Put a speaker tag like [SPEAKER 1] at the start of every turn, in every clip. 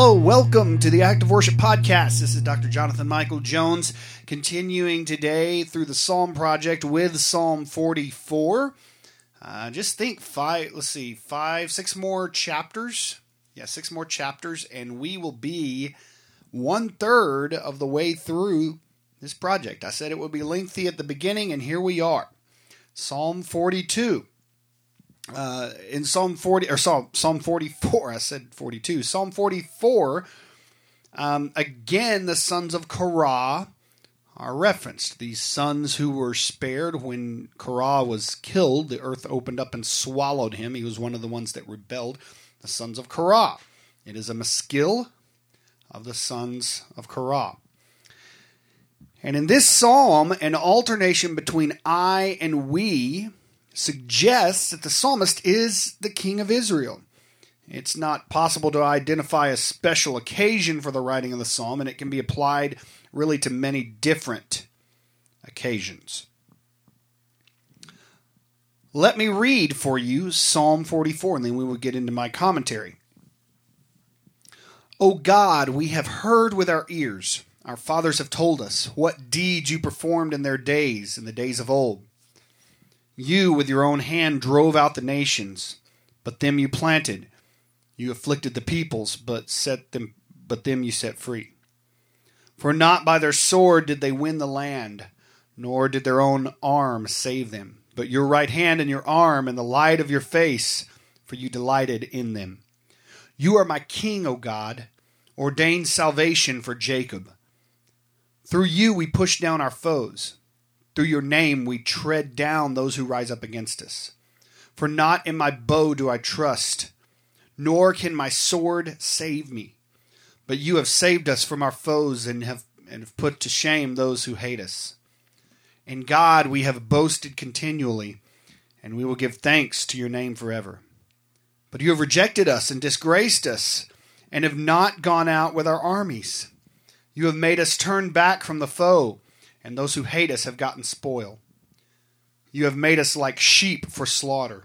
[SPEAKER 1] Hello, welcome to the Active Worship Podcast. This is Dr. Jonathan Michael Jones, continuing today through the Psalm Project with Psalm 44. Uh, just think five, let's see, five, six more chapters. Yeah, six more chapters, and we will be one third of the way through this project. I said it would be lengthy at the beginning, and here we are. Psalm 42 uh, in Psalm 40 or Psalm Psalm 44, I said 42. Psalm 44, um, again, the sons of Korah are referenced. These sons who were spared when Korah was killed, the earth opened up and swallowed him. He was one of the ones that rebelled. The sons of Korah. It is a maskil of the sons of Korah. And in this psalm, an alternation between I and we suggests that the psalmist is the king of Israel. It's not possible to identify a special occasion for the writing of the psalm, and it can be applied really to many different occasions. Let me read for you Psalm 44, and then we will get into my commentary. O God, we have heard with our ears. Our fathers have told us what deeds you performed in their days, in the days of old. You with your own hand drove out the nations, but them you planted. You afflicted the peoples, but set them but them you set free. For not by their sword did they win the land, nor did their own arm save them, but your right hand and your arm and the light of your face, for you delighted in them. You are my king, O God, ordained salvation for Jacob. Through you we push down our foes. Through your name we tread down those who rise up against us. For not in my bow do I trust, nor can my sword save me. But you have saved us from our foes and have, and have put to shame those who hate us. In God we have boasted continually, and we will give thanks to your name forever. But you have rejected us and disgraced us, and have not gone out with our armies. You have made us turn back from the foe and those who hate us have gotten spoil. You have made us like sheep for slaughter,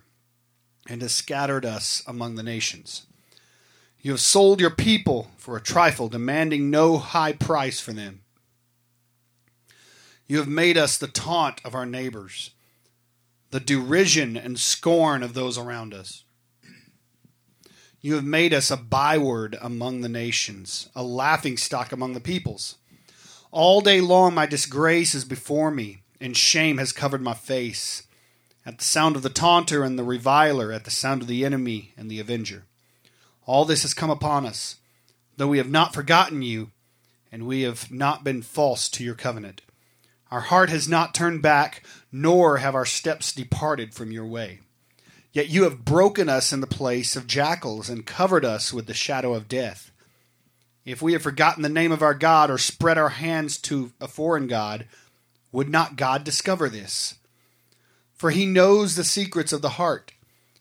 [SPEAKER 1] and have scattered us among the nations. You have sold your people for a trifle, demanding no high price for them. You have made us the taunt of our neighbors, the derision and scorn of those around us. You have made us a byword among the nations, a laughing stock among the peoples. All day long my disgrace is before me, and shame has covered my face. At the sound of the taunter and the reviler, at the sound of the enemy and the avenger. All this has come upon us, though we have not forgotten you, and we have not been false to your covenant. Our heart has not turned back, nor have our steps departed from your way. Yet you have broken us in the place of jackals and covered us with the shadow of death. If we have forgotten the name of our God or spread our hands to a foreign God, would not God discover this? For he knows the secrets of the heart.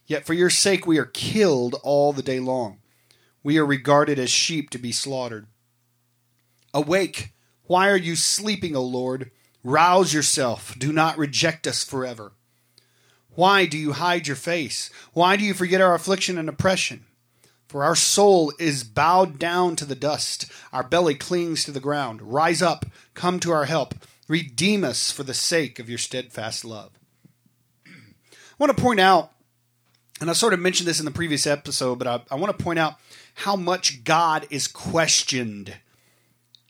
[SPEAKER 1] Yet for your sake we are killed all the day long. We are regarded as sheep to be slaughtered. Awake! Why are you sleeping, O Lord? Rouse yourself. Do not reject us forever. Why do you hide your face? Why do you forget our affliction and oppression? For our soul is bowed down to the dust, our belly clings to the ground. Rise up, come to our help, redeem us for the sake of your steadfast love. I want to point out, and I sort of mentioned this in the previous episode, but I, I want to point out how much God is questioned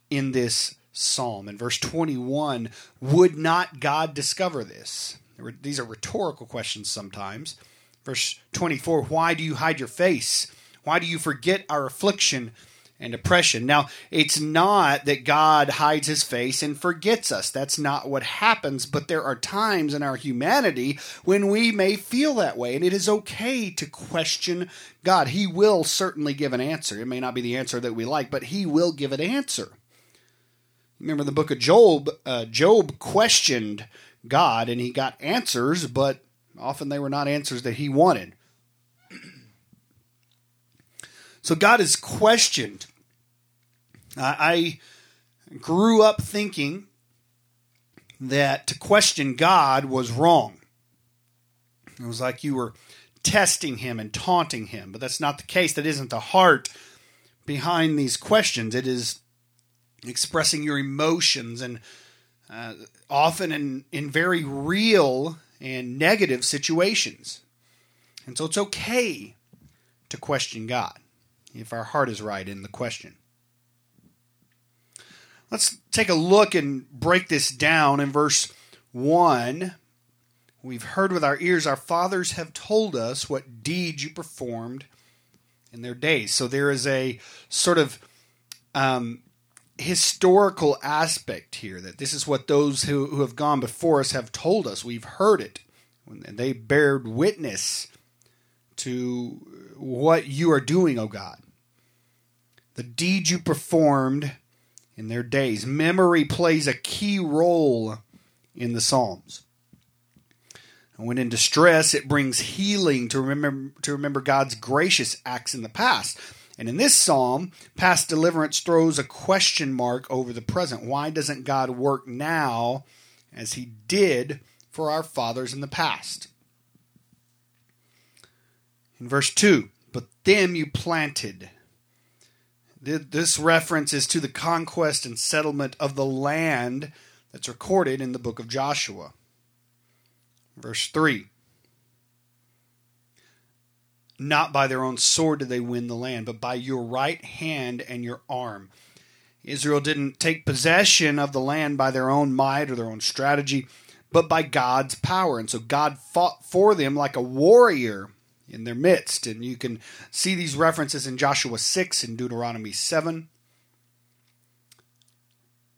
[SPEAKER 1] in this psalm. In verse 21, would not God discover this? These are rhetorical questions sometimes. Verse 24, why do you hide your face? Why do you forget our affliction and oppression? Now, it's not that God hides his face and forgets us. That's not what happens, but there are times in our humanity when we may feel that way, and it is okay to question God. He will certainly give an answer. It may not be the answer that we like, but he will give an answer. Remember the book of Job, uh, Job questioned God and he got answers, but often they were not answers that he wanted. So God is questioned. I grew up thinking that to question God was wrong. It was like you were testing him and taunting him, but that's not the case. That isn't the heart behind these questions. It is expressing your emotions and uh, often in, in very real and negative situations. And so it's okay to question God if our heart is right in the question. Let's take a look and break this down in verse 1. We've heard with our ears, our fathers have told us what deeds you performed in their days. So there is a sort of um, historical aspect here that this is what those who, who have gone before us have told us. We've heard it. And they bared witness to what you are doing, O God. The deeds you performed in their days. Memory plays a key role in the Psalms. And when in distress, it brings healing to remember to remember God's gracious acts in the past. And in this psalm, past deliverance throws a question mark over the present. Why doesn't God work now as he did for our fathers in the past? In verse 2, but them you planted this reference is to the conquest and settlement of the land that's recorded in the book of Joshua. Verse 3 Not by their own sword did they win the land, but by your right hand and your arm. Israel didn't take possession of the land by their own might or their own strategy, but by God's power. And so God fought for them like a warrior in their midst. And you can see these references in Joshua 6 and Deuteronomy 7.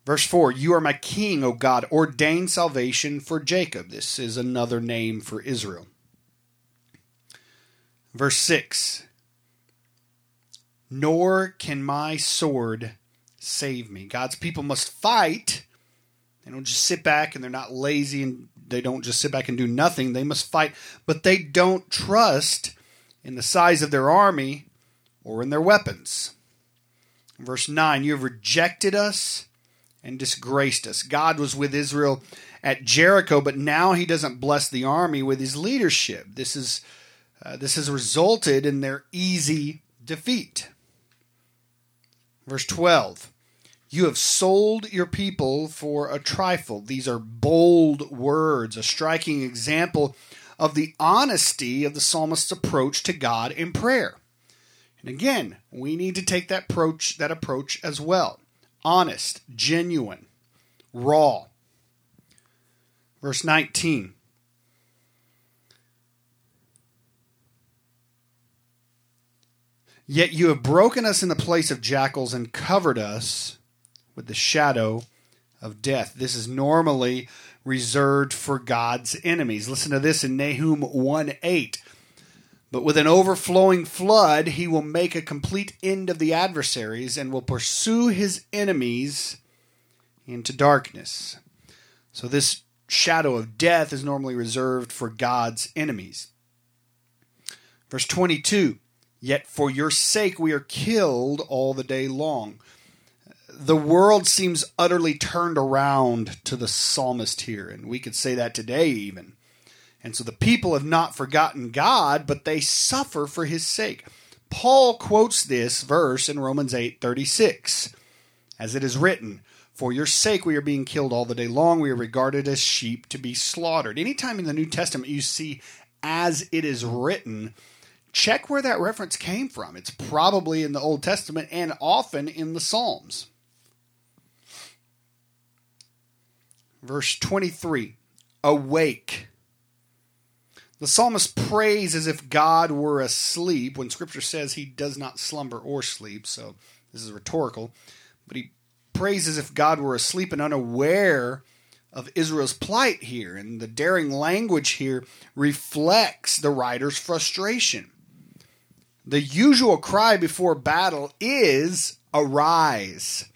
[SPEAKER 1] Verse 4 You are my king, O God, ordain salvation for Jacob. This is another name for Israel. Verse 6 Nor can my sword save me. God's people must fight. They don't just sit back and they're not lazy and they don't just sit back and do nothing. They must fight, but they don't trust in the size of their army or in their weapons. Verse 9 You have rejected us and disgraced us. God was with Israel at Jericho, but now he doesn't bless the army with his leadership. This is uh, this has resulted in their easy defeat. Verse 12 you have sold your people for a trifle. These are bold words, a striking example of the honesty of the psalmist's approach to God in prayer. And again, we need to take that approach that approach as well. Honest, genuine, raw. Verse 19. Yet you have broken us in the place of jackals and covered us with the shadow of death. This is normally reserved for God's enemies. Listen to this in Nahum 1 8. But with an overflowing flood, he will make a complete end of the adversaries and will pursue his enemies into darkness. So, this shadow of death is normally reserved for God's enemies. Verse 22 Yet for your sake we are killed all the day long the world seems utterly turned around to the psalmist here, and we could say that today even. And so the people have not forgotten God, but they suffer for his sake. Paul quotes this verse in Romans 8 36, as it is written, For your sake we are being killed all the day long, we are regarded as sheep to be slaughtered. Anytime in the New Testament you see as it is written, check where that reference came from. It's probably in the Old Testament and often in the Psalms. Verse 23 Awake. The psalmist prays as if God were asleep when scripture says he does not slumber or sleep, so this is rhetorical. But he prays as if God were asleep and unaware of Israel's plight here. And the daring language here reflects the writer's frustration. The usual cry before battle is arise.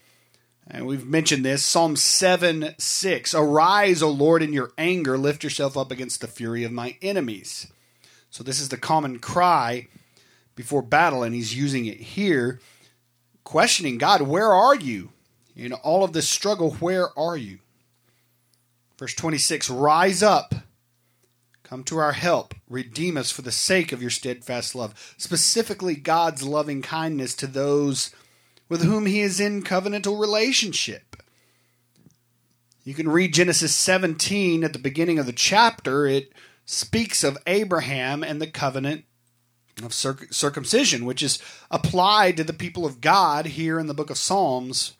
[SPEAKER 1] And we've mentioned this Psalm 7 6. Arise, O Lord, in your anger, lift yourself up against the fury of my enemies. So, this is the common cry before battle, and he's using it here, questioning God, where are you? In all of this struggle, where are you? Verse 26 Rise up, come to our help, redeem us for the sake of your steadfast love. Specifically, God's loving kindness to those with whom he is in covenantal relationship. You can read Genesis 17 at the beginning of the chapter. It speaks of Abraham and the covenant of circ- circumcision, which is applied to the people of God here in the book of Psalms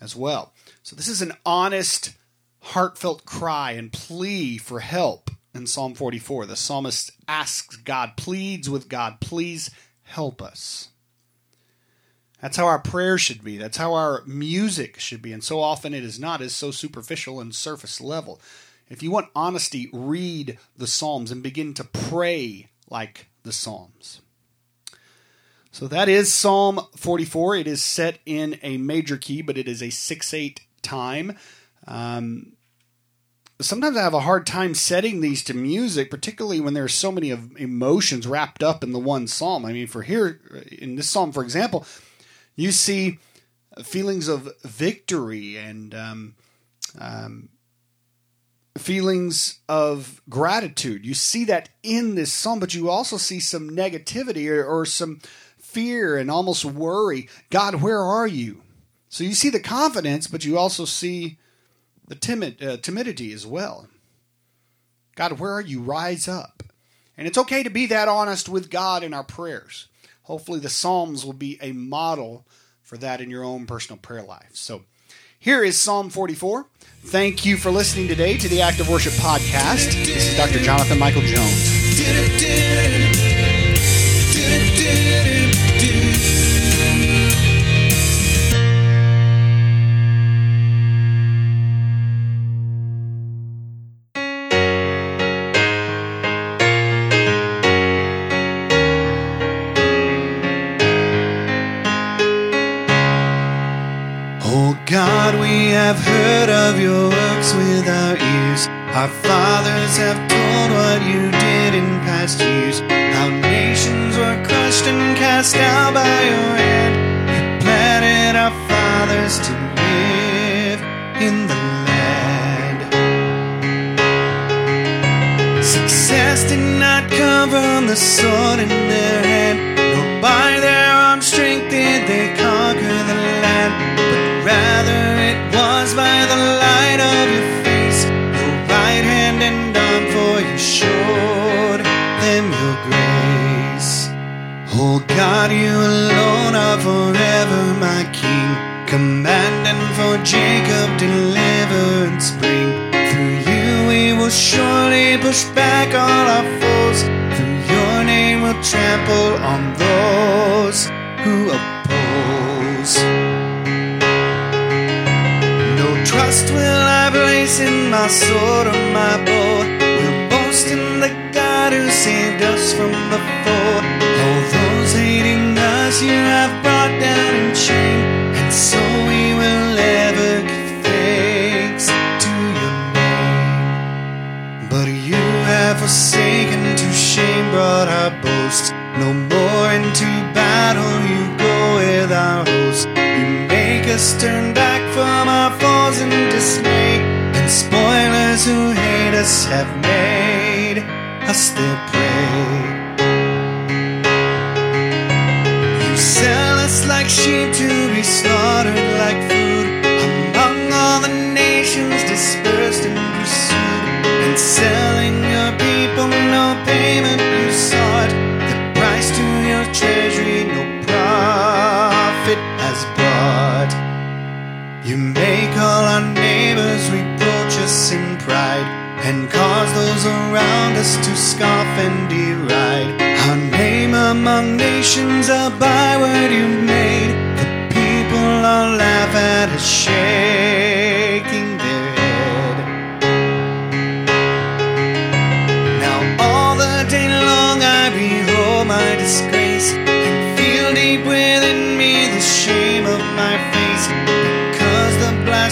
[SPEAKER 1] as well. So, this is an honest, heartfelt cry and plea for help in Psalm 44. The psalmist asks God, pleads with God, please help us. That's how our prayer should be. That's how our music should be. And so often it is not, it's so superficial and surface level. If you want honesty, read the Psalms and begin to pray like the Psalms. So that is Psalm 44. It is set in a major key, but it is a 6 8 time. Um, sometimes I have a hard time setting these to music, particularly when there are so many emotions wrapped up in the one psalm. I mean, for here in this psalm, for example, you see feelings of victory and um, um, feelings of gratitude. You see that in this psalm, but you also see some negativity or, or some fear and almost worry. God, where are you? So you see the confidence, but you also see the timid uh, timidity as well. God, where are you? Rise up. And it's okay to be that honest with God in our prayers. Hopefully, the Psalms will be a model for that in your own personal prayer life. So, here is Psalm 44. Thank you for listening today to the Active Worship Podcast. This is Dr. Jonathan Michael Jones.
[SPEAKER 2] God, we have heard of your works with our ears. Our fathers have told what you did in past years. How nations were crushed and cast out by your hand. You planted our fathers to live in the land. Success did not come from the sword in their hand, Jacob deliverance spring. Through you we will surely push back all our foes. Through your name we'll trample on those who oppose. No trust will I place in my sword or my bow. We'll boast in the God who saved us from the foe. All those hating us you have brought down in shame, forsaken to shame, brought our boast. No more into battle you go with our host. You make us turn back from our foes in dismay, and spoilers who hate us have made us their prey. You sell us like sheep to be slaughtered like food among all the nations dispersed and pursued. And selling no payment you sought, the price to your treasury no profit has brought. You make all our neighbors reproach us in pride and cause those around us to scoff and deride. Our name among nations, a byword you've made. The people all laugh at us, shaking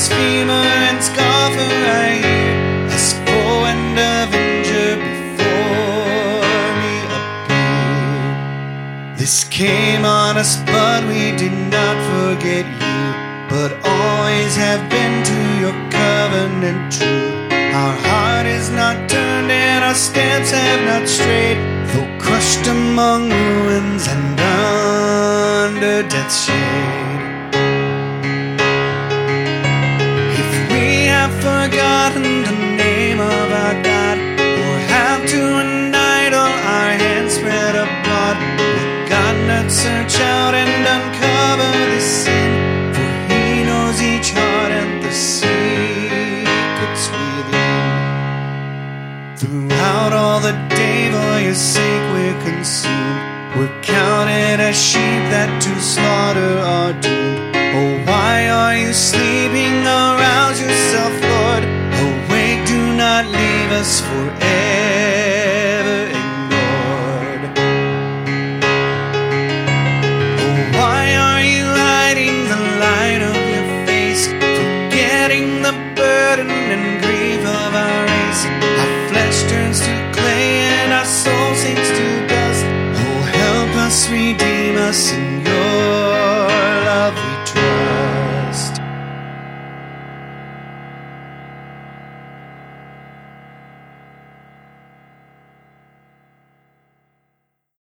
[SPEAKER 2] blasphemer and scoffer I hear has foe and avenger before me appear. This came on us, but we did not forget you, but always have been to your covenant true. Our heart is not turned and our steps have not strayed, though crushed among ruins and under death's shade. Forgotten the name of our God, or have to an idol our hands spread abroad, will God not search out and uncover this sin? For He knows each heart and the secrets within. Throughout all the day, for your sake we're consumed. We're counted as sheep that to slaughter us forever